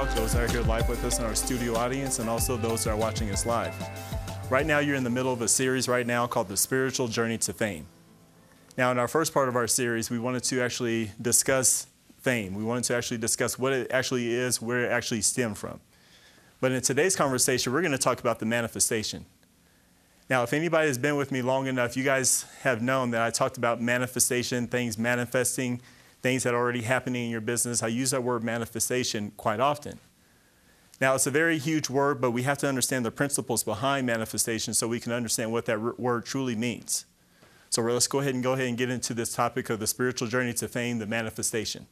Those that are here live with us in our studio audience, and also those that are watching us live. Right now, you're in the middle of a series right now called The Spiritual Journey to Fame. Now, in our first part of our series, we wanted to actually discuss fame. We wanted to actually discuss what it actually is, where it actually stemmed from. But in today's conversation, we're going to talk about the manifestation. Now, if anybody has been with me long enough, you guys have known that I talked about manifestation, things manifesting, things that are already happening in your business. I use that word manifestation quite often. Now, it's a very huge word, but we have to understand the principles behind manifestation so we can understand what that word truly means. So let's go ahead and go ahead and get into this topic of the spiritual journey to fame, the manifestation.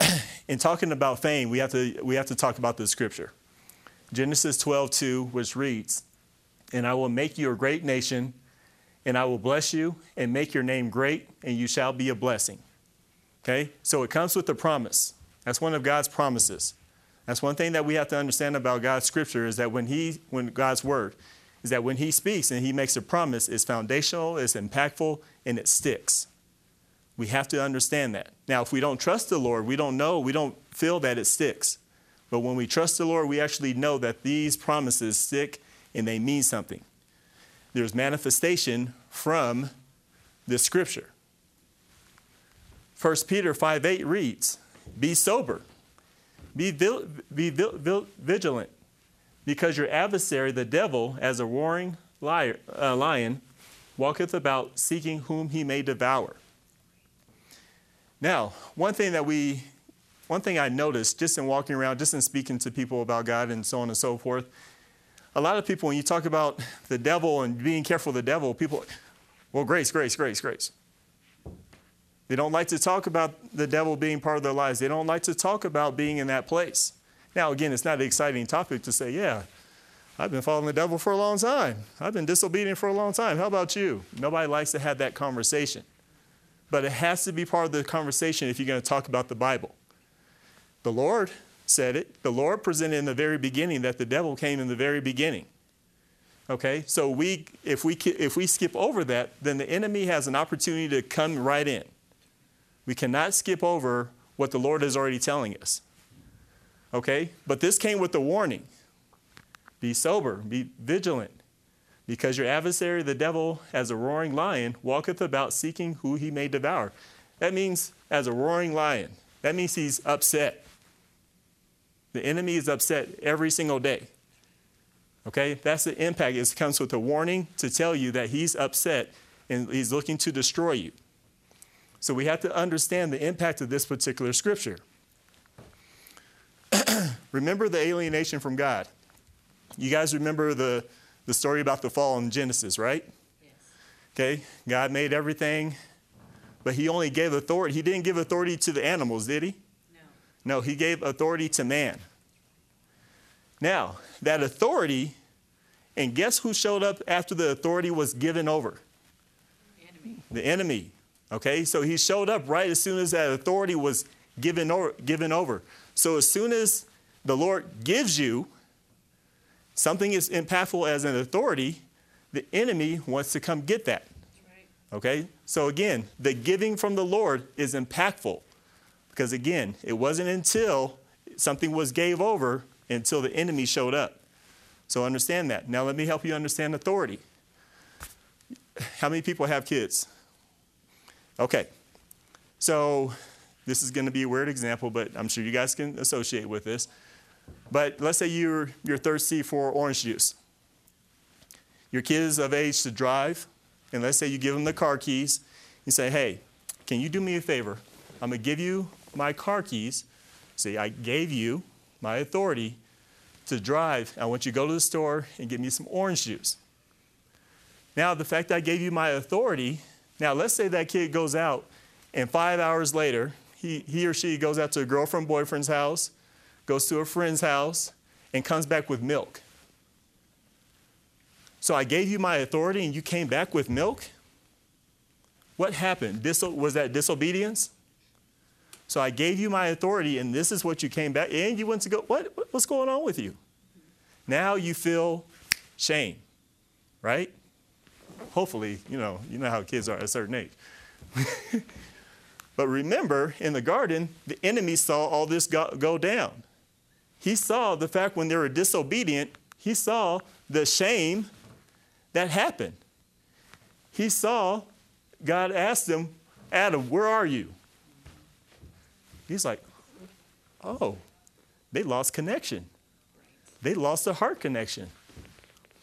in talking about fame, we have to, we have to talk about the scripture. Genesis 12, 2, which reads, And I will make you a great nation, and I will bless you and make your name great, and you shall be a blessing. Okay? So it comes with a promise. That's one of God's promises. That's one thing that we have to understand about God's scripture is that when he when God's word is that when he speaks and he makes a promise, it's foundational, it's impactful, and it sticks. We have to understand that. Now, if we don't trust the Lord, we don't know, we don't feel that it sticks. But when we trust the Lord, we actually know that these promises stick and they mean something. There's manifestation from the scripture. 1 Peter 5 8 reads, Be sober, be, vil- be vil- vil- vigilant, because your adversary, the devil, as a roaring liar, uh, lion, walketh about seeking whom he may devour. Now, one thing that we, one thing I noticed just in walking around, just in speaking to people about God and so on and so forth, a lot of people, when you talk about the devil and being careful of the devil, people, well, grace, grace, grace, grace. They don't like to talk about the devil being part of their lives. They don't like to talk about being in that place. Now, again, it's not an exciting topic to say, yeah, I've been following the devil for a long time. I've been disobedient for a long time. How about you? Nobody likes to have that conversation. But it has to be part of the conversation if you're going to talk about the Bible. The Lord said it. The Lord presented in the very beginning that the devil came in the very beginning. Okay, so we, if, we, if we skip over that, then the enemy has an opportunity to come right in. We cannot skip over what the Lord is already telling us. Okay? But this came with the warning be sober, be vigilant, because your adversary, the devil, as a roaring lion, walketh about seeking who he may devour. That means as a roaring lion. That means he's upset. The enemy is upset every single day. Okay? That's the impact. It comes with a warning to tell you that he's upset and he's looking to destroy you. So we have to understand the impact of this particular scripture. remember the alienation from God. You guys remember the, the story about the fall in Genesis, right? Yes. Okay, God made everything, but He only gave authority. He didn't give authority to the animals, did He? No. No, He gave authority to man. Now, that authority, and guess who showed up after the authority was given over? The enemy. The enemy. Okay, so he showed up right as soon as that authority was given over, given over. So as soon as the Lord gives you something as impactful as an authority, the enemy wants to come get that. Okay, so again, the giving from the Lord is impactful because again, it wasn't until something was gave over until the enemy showed up. So understand that. Now let me help you understand authority. How many people have kids? Okay, so this is going to be a weird example, but I'm sure you guys can associate with this. But let's say you're, you're thirsty for orange juice. Your kid is of age to drive, and let's say you give them the car keys. You say, hey, can you do me a favor? I'm going to give you my car keys. See, I gave you my authority to drive. I want you to go to the store and get me some orange juice. Now, the fact that I gave you my authority now, let's say that kid goes out, and five hours later, he, he or she goes out to a girlfriend, boyfriend's house, goes to a friend's house, and comes back with milk. So I gave you my authority, and you came back with milk? What happened? Diso- was that disobedience? So I gave you my authority, and this is what you came back, and you went to go, what, what's going on with you? Now you feel shame, right? Hopefully, you know, you know how kids are at a certain age. but remember, in the garden, the enemy saw all this go, go down. he saw the fact when they were disobedient, he saw the shame that happened. He saw God asked him, Adam, where are you? He's like, oh, they lost connection. They lost the heart connection.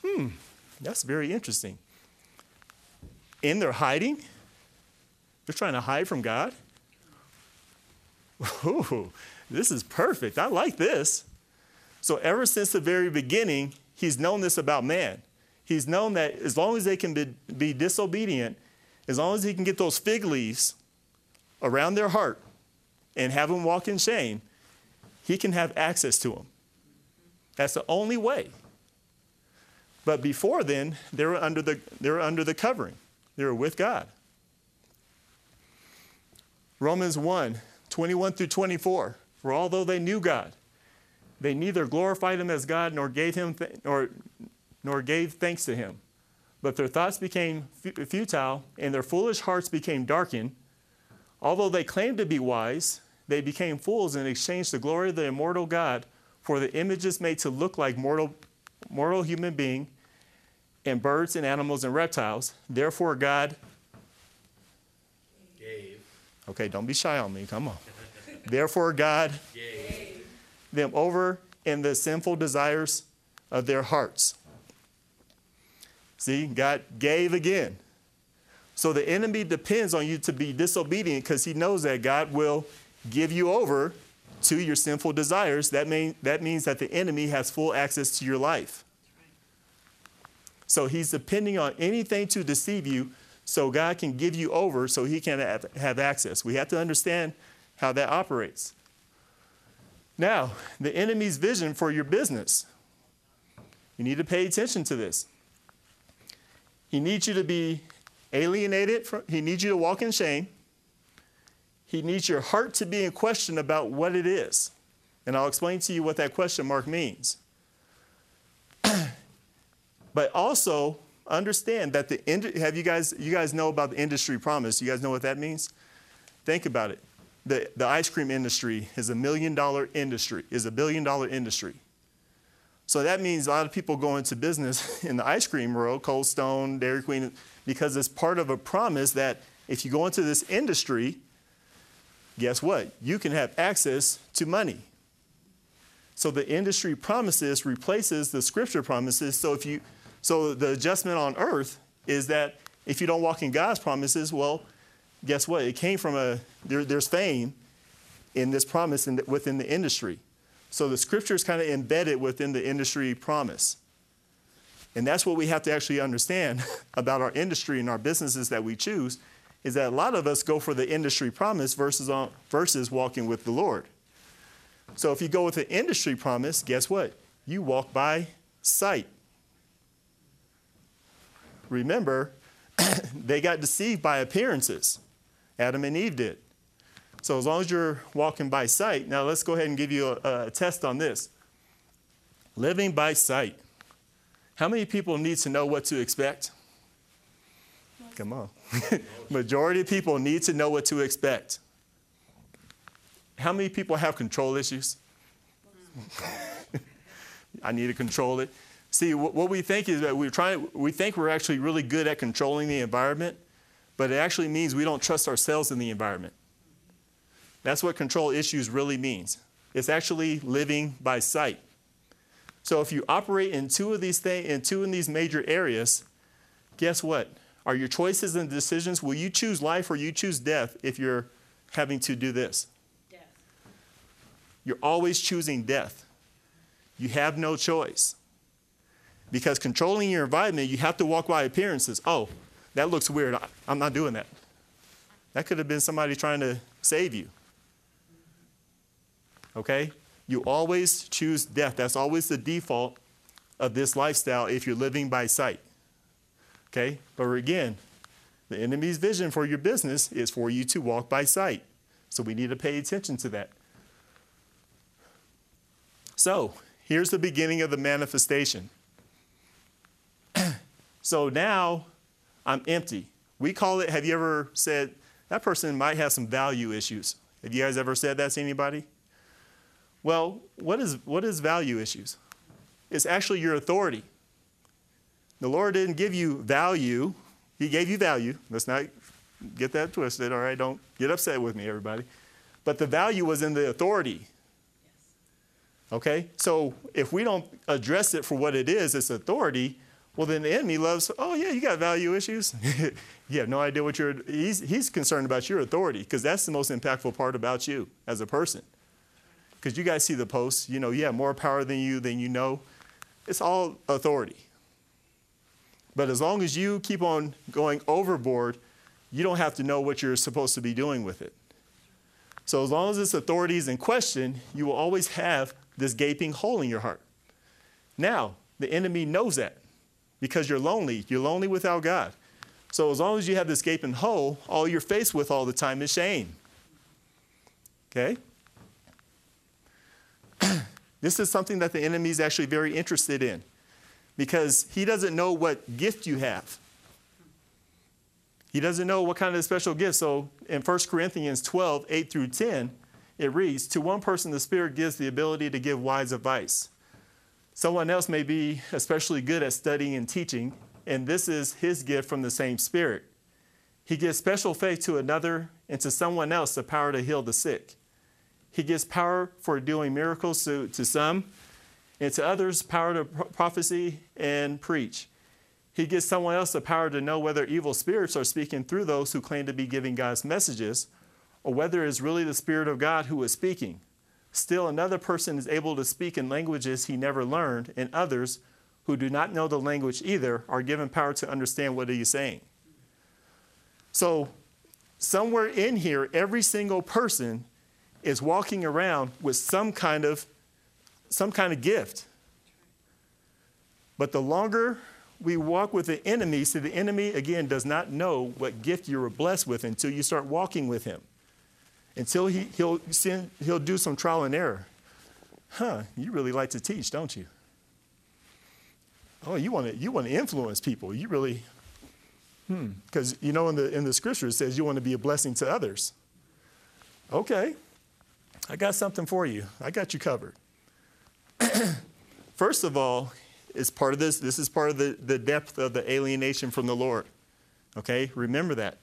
Hmm, that's very interesting. In their hiding, they're trying to hide from God. Ooh, this is perfect. I like this. So, ever since the very beginning, he's known this about man. He's known that as long as they can be, be disobedient, as long as he can get those fig leaves around their heart and have them walk in shame, he can have access to them. That's the only way. But before then, they were under the, they were under the covering, were with God. Romans 1 21 through 24. For although they knew God, they neither glorified him as God nor gave him th- nor, nor gave thanks to him. But their thoughts became futile and their foolish hearts became darkened. Although they claimed to be wise, they became fools and exchanged the glory of the immortal God for the images made to look like mortal, mortal human being and birds and animals and reptiles. Therefore, God gave. Okay, don't be shy on me. Come on. Therefore, God gave them over in the sinful desires of their hearts. See, God gave again. So the enemy depends on you to be disobedient because he knows that God will give you over to your sinful desires. That, mean, that means that the enemy has full access to your life. So he's depending on anything to deceive you so God can give you over so he can have, have access. We have to understand how that operates. Now, the enemy's vision for your business. You need to pay attention to this. He needs you to be alienated, from, he needs you to walk in shame. He needs your heart to be in question about what it is. And I'll explain to you what that question mark means. but also understand that the have you guys you guys know about the industry promise? You guys know what that means? Think about it. The, the ice cream industry is a million dollar industry, is a billion dollar industry. So that means a lot of people go into business in the ice cream world, Cold Stone, Dairy Queen, because it's part of a promise that if you go into this industry, guess what? You can have access to money. So the industry promises replaces the scripture promises. So if you so the adjustment on earth is that if you don't walk in God's promises, well, guess what? It came from a, there, there's fame in this promise in the, within the industry. So the scripture is kind of embedded within the industry promise. And that's what we have to actually understand about our industry and our businesses that we choose is that a lot of us go for the industry promise versus, on, versus walking with the Lord. So if you go with the industry promise, guess what? You walk by sight remember, they got deceived by appearances. Adam and Eve did. So as long as you're walking by sight, now let's go ahead and give you a, a test on this. Living by sight. How many people need to know what to expect? Come on. Majority of people need to know what to expect. How many people have control issues? I need to control it. See, what we think is that we're trying, we think we're actually really good at controlling the environment, but it actually means we don't trust ourselves in the environment. That's what control issues really means. It's actually living by sight. So if you operate in two of these things, in two of these major areas, guess what? Are your choices and decisions, will you choose life or you choose death if you're having to do this? Death. You're always choosing death. You have no choice. Because controlling your environment, you have to walk by appearances. Oh, that looks weird. I'm not doing that. That could have been somebody trying to save you. Okay? You always choose death. That's always the default of this lifestyle if you're living by sight. Okay? But again, the enemy's vision for your business is for you to walk by sight. So we need to pay attention to that. So, here's the beginning of the manifestation. So now I'm empty. We call it, have you ever said, that person might have some value issues? Have you guys ever said that to anybody? Well, what is, what is value issues? It's actually your authority. The Lord didn't give you value, He gave you value. Let's not get that twisted, all right? Don't get upset with me, everybody. But the value was in the authority. Okay? So if we don't address it for what it is, it's authority, well, then the enemy loves, oh, yeah, you got value issues. you have no idea what you're, he's, he's concerned about your authority because that's the most impactful part about you as a person. Because you guys see the posts, you know, you have more power than you, than you know. It's all authority. But as long as you keep on going overboard, you don't have to know what you're supposed to be doing with it. So as long as this authority is in question, you will always have this gaping hole in your heart. Now, the enemy knows that because you're lonely. You're lonely without God. So as long as you have this gaping hole, all you're faced with all the time is shame. Okay? this is something that the enemy is actually very interested in because he doesn't know what gift you have. He doesn't know what kind of special gift. So in 1 Corinthians 12, 8 through 10, it reads To one person, the Spirit gives the ability to give wise advice. Someone else may be especially good at studying and teaching, and this is his gift from the same Spirit. He gives special faith to another and to someone else the power to heal the sick. He gives power for doing miracles to, to some, and to others, power to prophecy and preach. He gives someone else the power to know whether evil spirits are speaking through those who claim to be giving God's messages, or whether it is really the Spirit of God who is speaking. Still, another person is able to speak in languages he never learned, and others who do not know the language either are given power to understand what he is saying. So, somewhere in here, every single person is walking around with some kind of some kind of gift. But the longer we walk with the enemy, so the enemy again does not know what gift you were blessed with until you start walking with him until he, he'll, send, he'll do some trial and error. Huh, you really like to teach, don't you? Oh, you want to you want to influence people. You really, hmm, because you know in the in the scripture it says you want to be a blessing to others. Okay, I got something for you. I got you covered. First of all, it's part of this. This is part of the, the depth of the alienation from the Lord. Okay, remember that.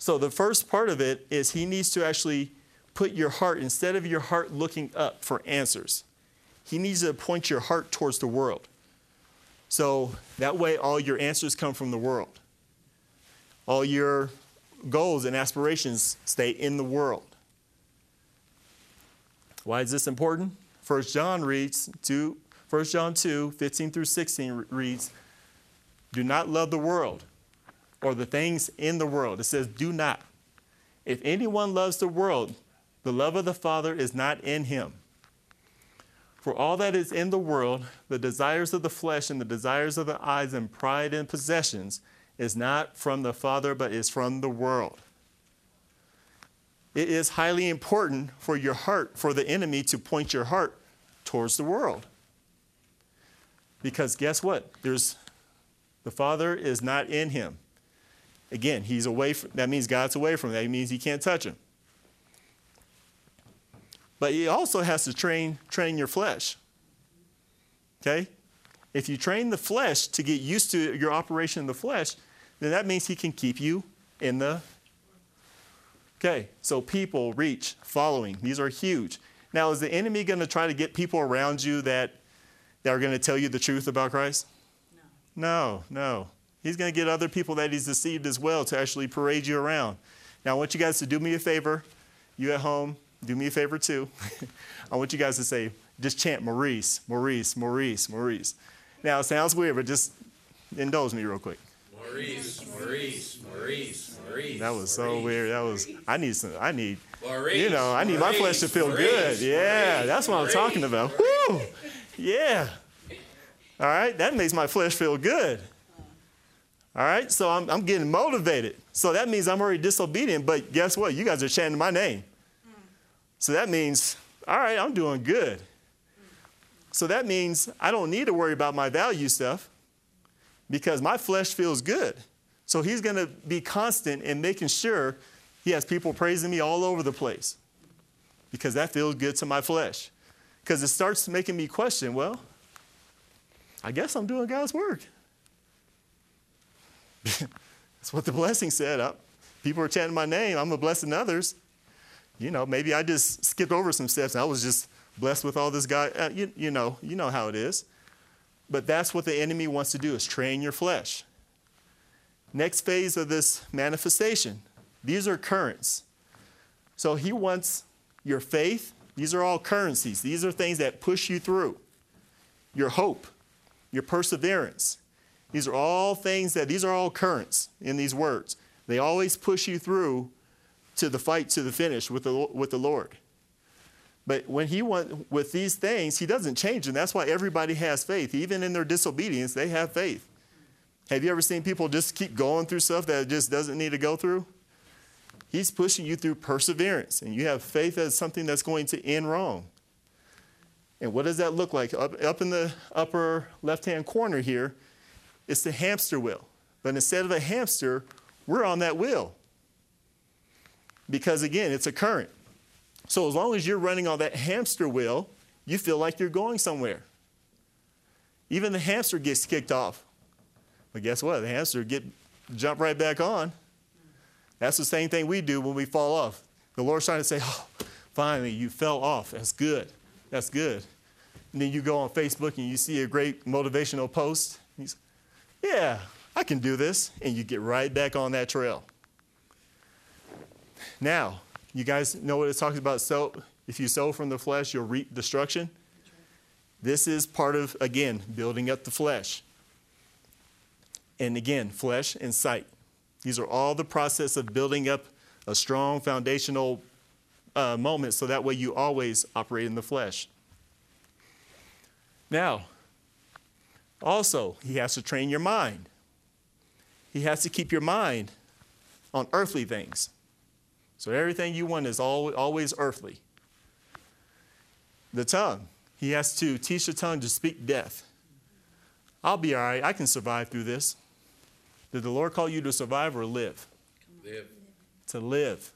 So the first part of it is he needs to actually put your heart, instead of your heart looking up for answers, he needs to point your heart towards the world. So that way, all your answers come from the world. All your goals and aspirations stay in the world. Why is this important? 1 John reads, 2, 1 John 2, 15 through 16 reads, Do not love the world or the things in the world. It says, do not. If anyone loves the world, the love of the Father is not in him. For all that is in the world, the desires of the flesh and the desires of the eyes and pride and possessions, is not from the Father, but is from the world. It is highly important for your heart, for the enemy to point your heart towards the world. Because guess what? There's the Father is not in him. Again, he's away from, that means God's away from him. That means he can't touch him. But he also has to train, train your flesh. Okay? If you train the flesh to get used to your operation in the flesh, then that means he can keep you in the. Okay, so people, reach, following, these are huge. Now, is the enemy going to try to get people around you that, that are going to tell you the truth about Christ? No. No, no. He's going to get other people that he's deceived as well to actually parade you around. Now, I want you guys to do me a favor. You at home, do me a favor too. I want you guys to say, just chant Maurice, Maurice, Maurice, Maurice. Now, it sounds weird, but just indulge me real quick. Maurice, Maurice, Maurice, Maurice. That was so Maurice, weird. That was, I need some, I need, Maurice, you know, I need my flesh to feel Maurice, good. Yeah, Maurice, that's what I'm talking about. Woo! Yeah. All right, that makes my flesh feel good. All right, so I'm, I'm getting motivated. So that means I'm already disobedient, but guess what? You guys are chanting my name. Mm. So that means, all right, I'm doing good. So that means I don't need to worry about my value stuff because my flesh feels good. So he's going to be constant in making sure he has people praising me all over the place. because that feels good to my flesh. Because it starts making me question well, I guess I'm doing God's work. That's what the blessing said. I, people are chanting my name. I'm a blessing others. You know, maybe I just skipped over some steps and I was just blessed with all this guy. Uh, you, you know, you know how it is. But that's what the enemy wants to do is train your flesh. Next phase of this manifestation. These are currents. So he wants your faith. These are all currencies. These are things that push you through. Your hope, your perseverance. These are all things that, these are all currents in these words. They always push you through to the fight to the finish with the, with the Lord. But when he went with these things, he doesn't change them. That's why everybody has faith. Even in their disobedience, they have faith. Have you ever seen people just keep going through stuff that just doesn't need to go through? He's pushing you through perseverance, and you have faith as something that's going to end wrong. And what does that look like? Up, up in the upper left hand corner here, it's the hamster wheel. But instead of a hamster, we're on that wheel. Because again, it's a current. So as long as you're running on that hamster wheel, you feel like you're going somewhere. Even the hamster gets kicked off. But guess what? The hamster get jump right back on. That's the same thing we do when we fall off. The Lord's trying to say, oh, finally, you fell off. That's good. That's good. And then you go on Facebook and you see a great motivational post. Yeah, I can do this. And you get right back on that trail. Now, you guys know what it talks about? So, if you sow from the flesh, you'll reap destruction. This is part of, again, building up the flesh. And again, flesh and sight. These are all the process of building up a strong foundational uh, moment so that way you always operate in the flesh. Now, also, he has to train your mind. He has to keep your mind on earthly things. So everything you want is always earthly. The tongue, he has to teach the tongue to speak death. I'll be all right. I can survive through this. Did the Lord call you to survive or live? Live. To live.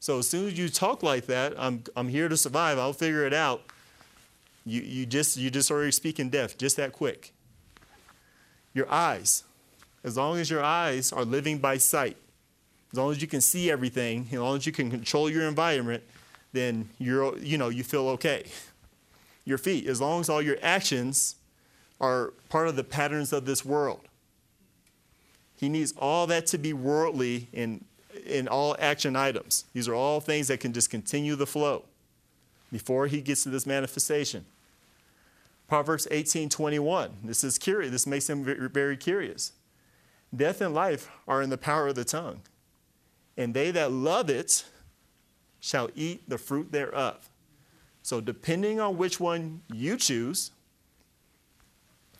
So as soon as you talk like that, I'm, I'm here to survive. I'll figure it out. You, you just you just already speaking death, just that quick. Your eyes. As long as your eyes are living by sight, as long as you can see everything, as long as you can control your environment, then you're you know you feel okay. Your feet, as long as all your actions are part of the patterns of this world. He needs all that to be worldly in, in all action items. These are all things that can just continue the flow before he gets to this manifestation. Proverbs 18:21. This is curious. This makes him very curious. Death and life are in the power of the tongue, and they that love it shall eat the fruit thereof. So depending on which one you choose,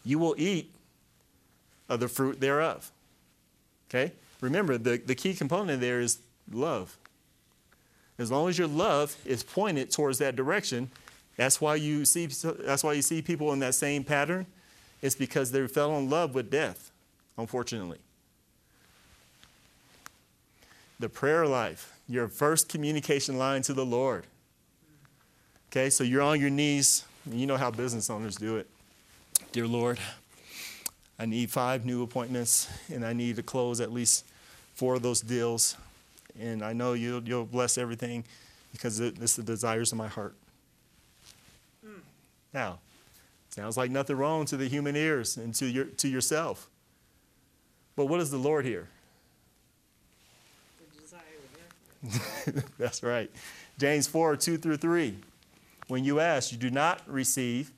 you will eat of the fruit thereof. Okay? Remember, the, the key component there is love. As long as your love is pointed towards that direction, that's why you see, that's why you see people in that same pattern. It's because they fell in love with death, unfortunately. The prayer life, your first communication line to the Lord. Okay, so you're on your knees. You know how business owners do it. Dear Lord, I need five new appointments, and I need to close at least four of those deals. And I know you'll, you'll bless everything because it, this the desires of my heart. Now, sounds like nothing wrong to the human ears and to, your, to yourself. But what does the Lord hear? That's right. James 4 2 through 3. When you ask, you do not receive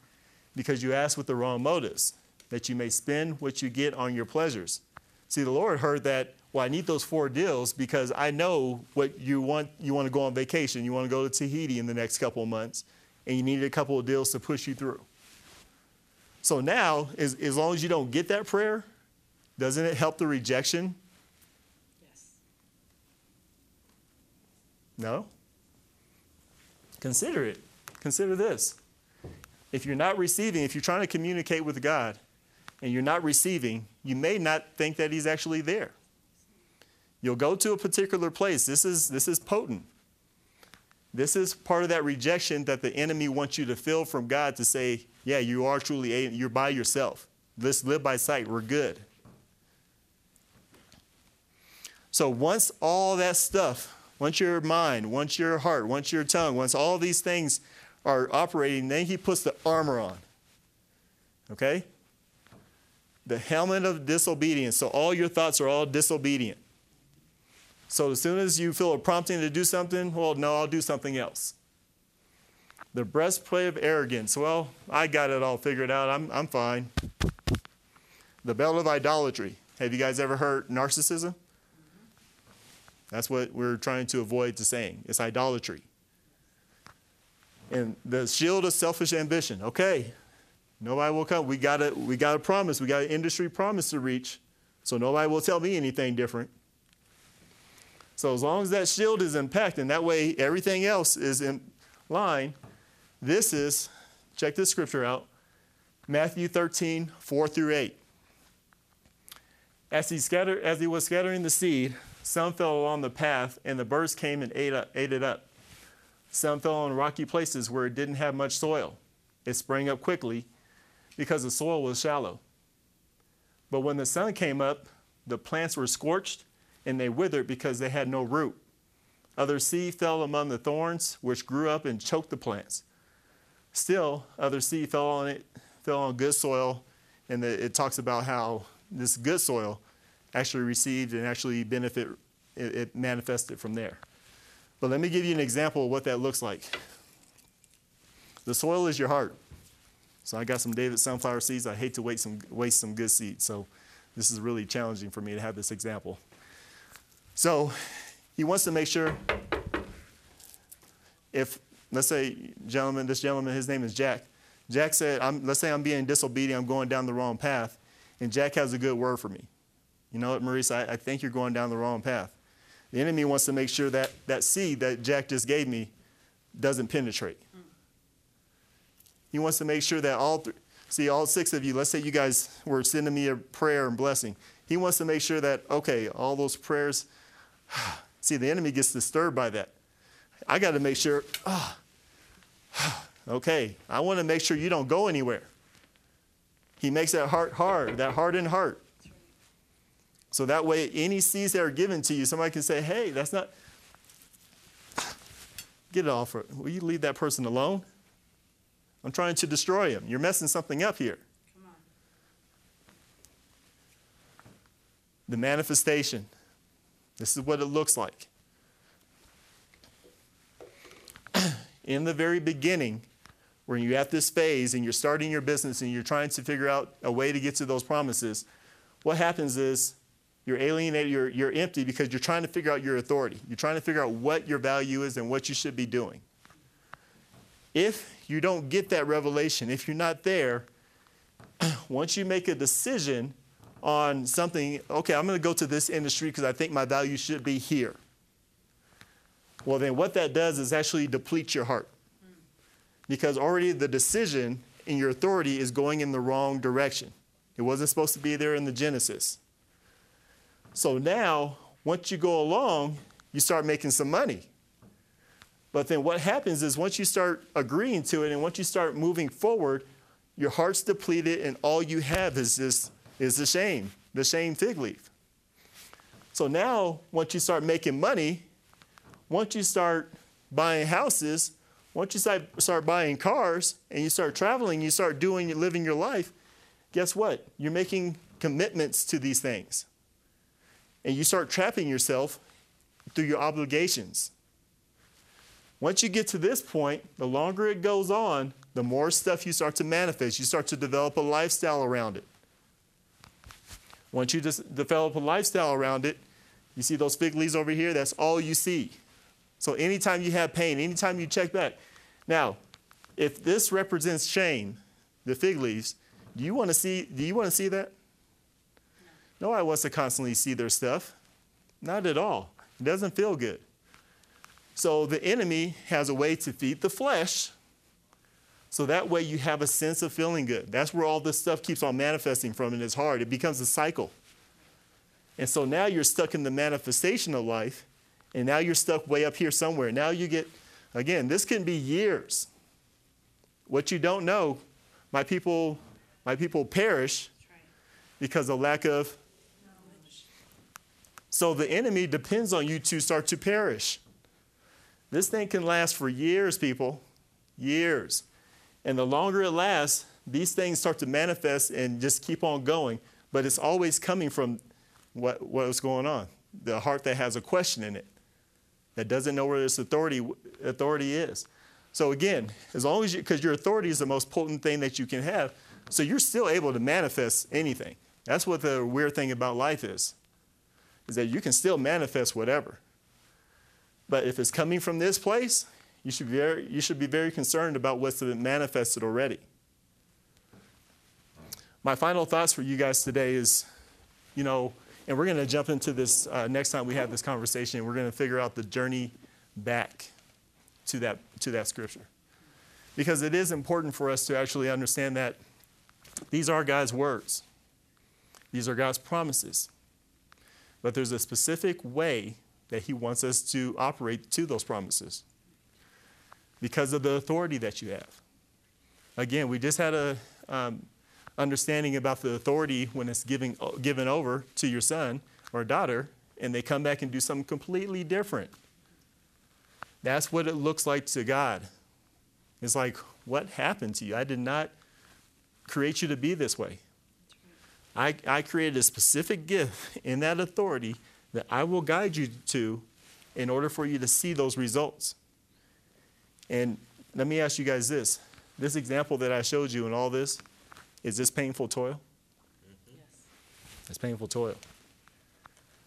because you ask with the wrong motives that you may spend what you get on your pleasures. See, the Lord heard that, well, I need those four deals because I know what you want. You want to go on vacation, you want to go to Tahiti in the next couple of months, and you need a couple of deals to push you through. So now, as, as long as you don't get that prayer, doesn't it help the rejection? Yes. No? Consider it. Consider this. If you're not receiving, if you're trying to communicate with God, and you're not receiving, you may not think that he's actually there. You'll go to a particular place. This is, this is potent. This is part of that rejection that the enemy wants you to feel from God to say, yeah, you are truly, a, you're by yourself. Let's live by sight. We're good. So once all that stuff, once your mind, once your heart, once your tongue, once all these things are operating, then he puts the armor on. Okay? The helmet of disobedience. So all your thoughts are all disobedient. So as soon as you feel a prompting to do something, well, no, I'll do something else. The breastplate of arrogance. Well, I got it all figured out. I'm, I'm fine. The belt of idolatry. Have you guys ever heard narcissism? That's what we're trying to avoid to saying. It's idolatry. And the shield of selfish ambition. Okay, nobody will come. We got a we got a promise. We got an industry promise to reach. So nobody will tell me anything different. So as long as that shield is intact and that way everything else is in line, this is, check this scripture out, Matthew 13, 4 through 8. As he, scattered, as he was scattering the seed, some fell along the path, and the birds came and ate, up, ate it up. Some fell on rocky places where it didn't have much soil. It sprang up quickly because the soil was shallow. But when the sun came up, the plants were scorched and they withered because they had no root. Other seed fell among the thorns, which grew up and choked the plants. Still, other seed fell on it, fell on good soil, and it talks about how this good soil actually received and actually benefit, it, it manifested from there. But let me give you an example of what that looks like. The soil is your heart. So I got some David sunflower seeds. I hate to waste some, waste some good seeds. So this is really challenging for me to have this example. So he wants to make sure if, let's say, gentleman, this gentleman, his name is Jack. Jack said, let's say I'm being disobedient, I'm going down the wrong path, and Jack has a good word for me. You know what, Maurice, I, I think you're going down the wrong path. The enemy wants to make sure that that seed that Jack just gave me doesn't penetrate. He wants to make sure that all, th- see, all six of you, let's say you guys were sending me a prayer and blessing. He wants to make sure that, okay, all those prayers, See, the enemy gets disturbed by that. I got to make sure, oh, okay, I want to make sure you don't go anywhere. He makes that heart hard, that hardened heart. So that way, any seeds that are given to you, somebody can say, hey, that's not, get it off. Will you leave that person alone? I'm trying to destroy him. You're messing something up here. The manifestation. This is what it looks like. In the very beginning, when you're at this phase and you're starting your business and you're trying to figure out a way to get to those promises, what happens is you're alienated, you're, you're empty because you're trying to figure out your authority. You're trying to figure out what your value is and what you should be doing. If you don't get that revelation, if you're not there, once you make a decision on something, okay, I'm going to go to this industry because I think my value should be here. Well, then what that does is actually deplete your heart. Because already the decision in your authority is going in the wrong direction. It wasn't supposed to be there in the Genesis. So now, once you go along, you start making some money. But then what happens is once you start agreeing to it and once you start moving forward, your heart's depleted and all you have is this is the shame, the shame fig leaf. So now, once you start making money, once you start buying houses, once you start, start buying cars and you start traveling, you start doing, living your life, guess what? You're making commitments to these things. And you start trapping yourself through your obligations. Once you get to this point, the longer it goes on, the more stuff you start to manifest. You start to develop a lifestyle around it. Once you just develop a lifestyle around it, you see those fig leaves over here, that's all you see. So anytime you have pain, anytime you check back. Now, if this represents shame, the fig leaves, do you want to see do you want to see that? No, Nobody wants to constantly see their stuff. Not at all. It doesn't feel good. So the enemy has a way to feed the flesh so that way you have a sense of feeling good. That's where all this stuff keeps on manifesting from in his heart. It becomes a cycle. And so now you're stuck in the manifestation of life, and now you're stuck way up here somewhere. Now you get Again, this can be years. What you don't know, my people, my people perish because of lack of. Knowledge. So the enemy depends on you to start to perish. This thing can last for years, people. Years. And the longer it lasts, these things start to manifest and just keep on going. But it's always coming from what, what's going on the heart that has a question in it, that doesn't know where its authority, authority is. So, again, as long as you, because your authority is the most potent thing that you can have, so you're still able to manifest anything. That's what the weird thing about life is, is that you can still manifest whatever. But if it's coming from this place, you should be very, you should be very concerned about what's manifested already. My final thoughts for you guys today is, you know, and we're going to jump into this uh, next time we have this conversation. We're going to figure out the journey back to that, to that scripture. Because it is important for us to actually understand that these are God's words, these are God's promises. But there's a specific way that He wants us to operate to those promises because of the authority that you have. Again, we just had a um, understanding about the authority when it's giving, given over to your son or daughter, and they come back and do something completely different. That's what it looks like to God. It's like, what happened to you? I did not create you to be this way. I, I created a specific gift in that authority that I will guide you to in order for you to see those results. And let me ask you guys this this example that I showed you in all this, is this painful toil? Yes. It's painful toil.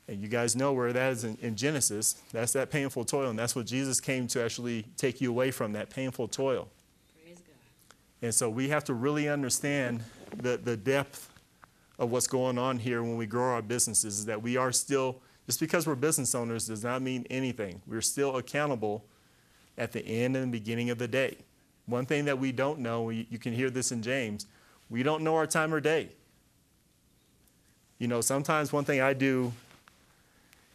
And you guys know where that is in, in, Genesis. That's that painful toil. And that's what Jesus came to actually take you away from, that painful toil. Praise God. And so we have to really understand the, the depth of what's going on here when we grow our businesses, is that we are still, just because we're business owners does not mean anything. We're still accountable at the end and the beginning of the day. One thing that we don't know, you can hear this in James, we don't know our time or day. You know, sometimes one thing I do,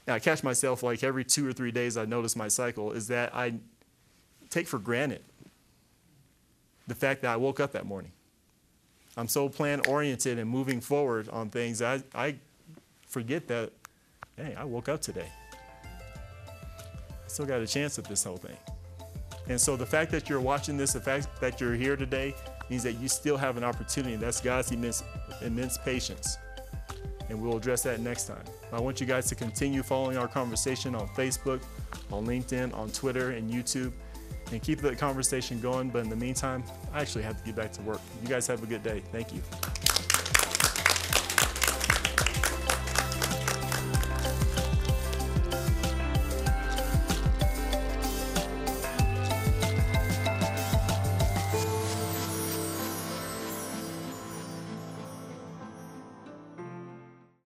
I catch myself like every two or three days I notice my cycle, is that I take for granted the fact that I woke up that morning. I'm so plan oriented and moving forward on things, I, I forget that, hey, I woke up today. I still got a chance at this whole thing. And so the fact that you're watching this, the fact that you're here today, means that you still have an opportunity. That's God's immense, immense patience. And we'll address that next time. I want you guys to continue following our conversation on Facebook, on LinkedIn, on Twitter, and YouTube, and keep the conversation going. But in the meantime, I actually have to get back to work. You guys have a good day. Thank you.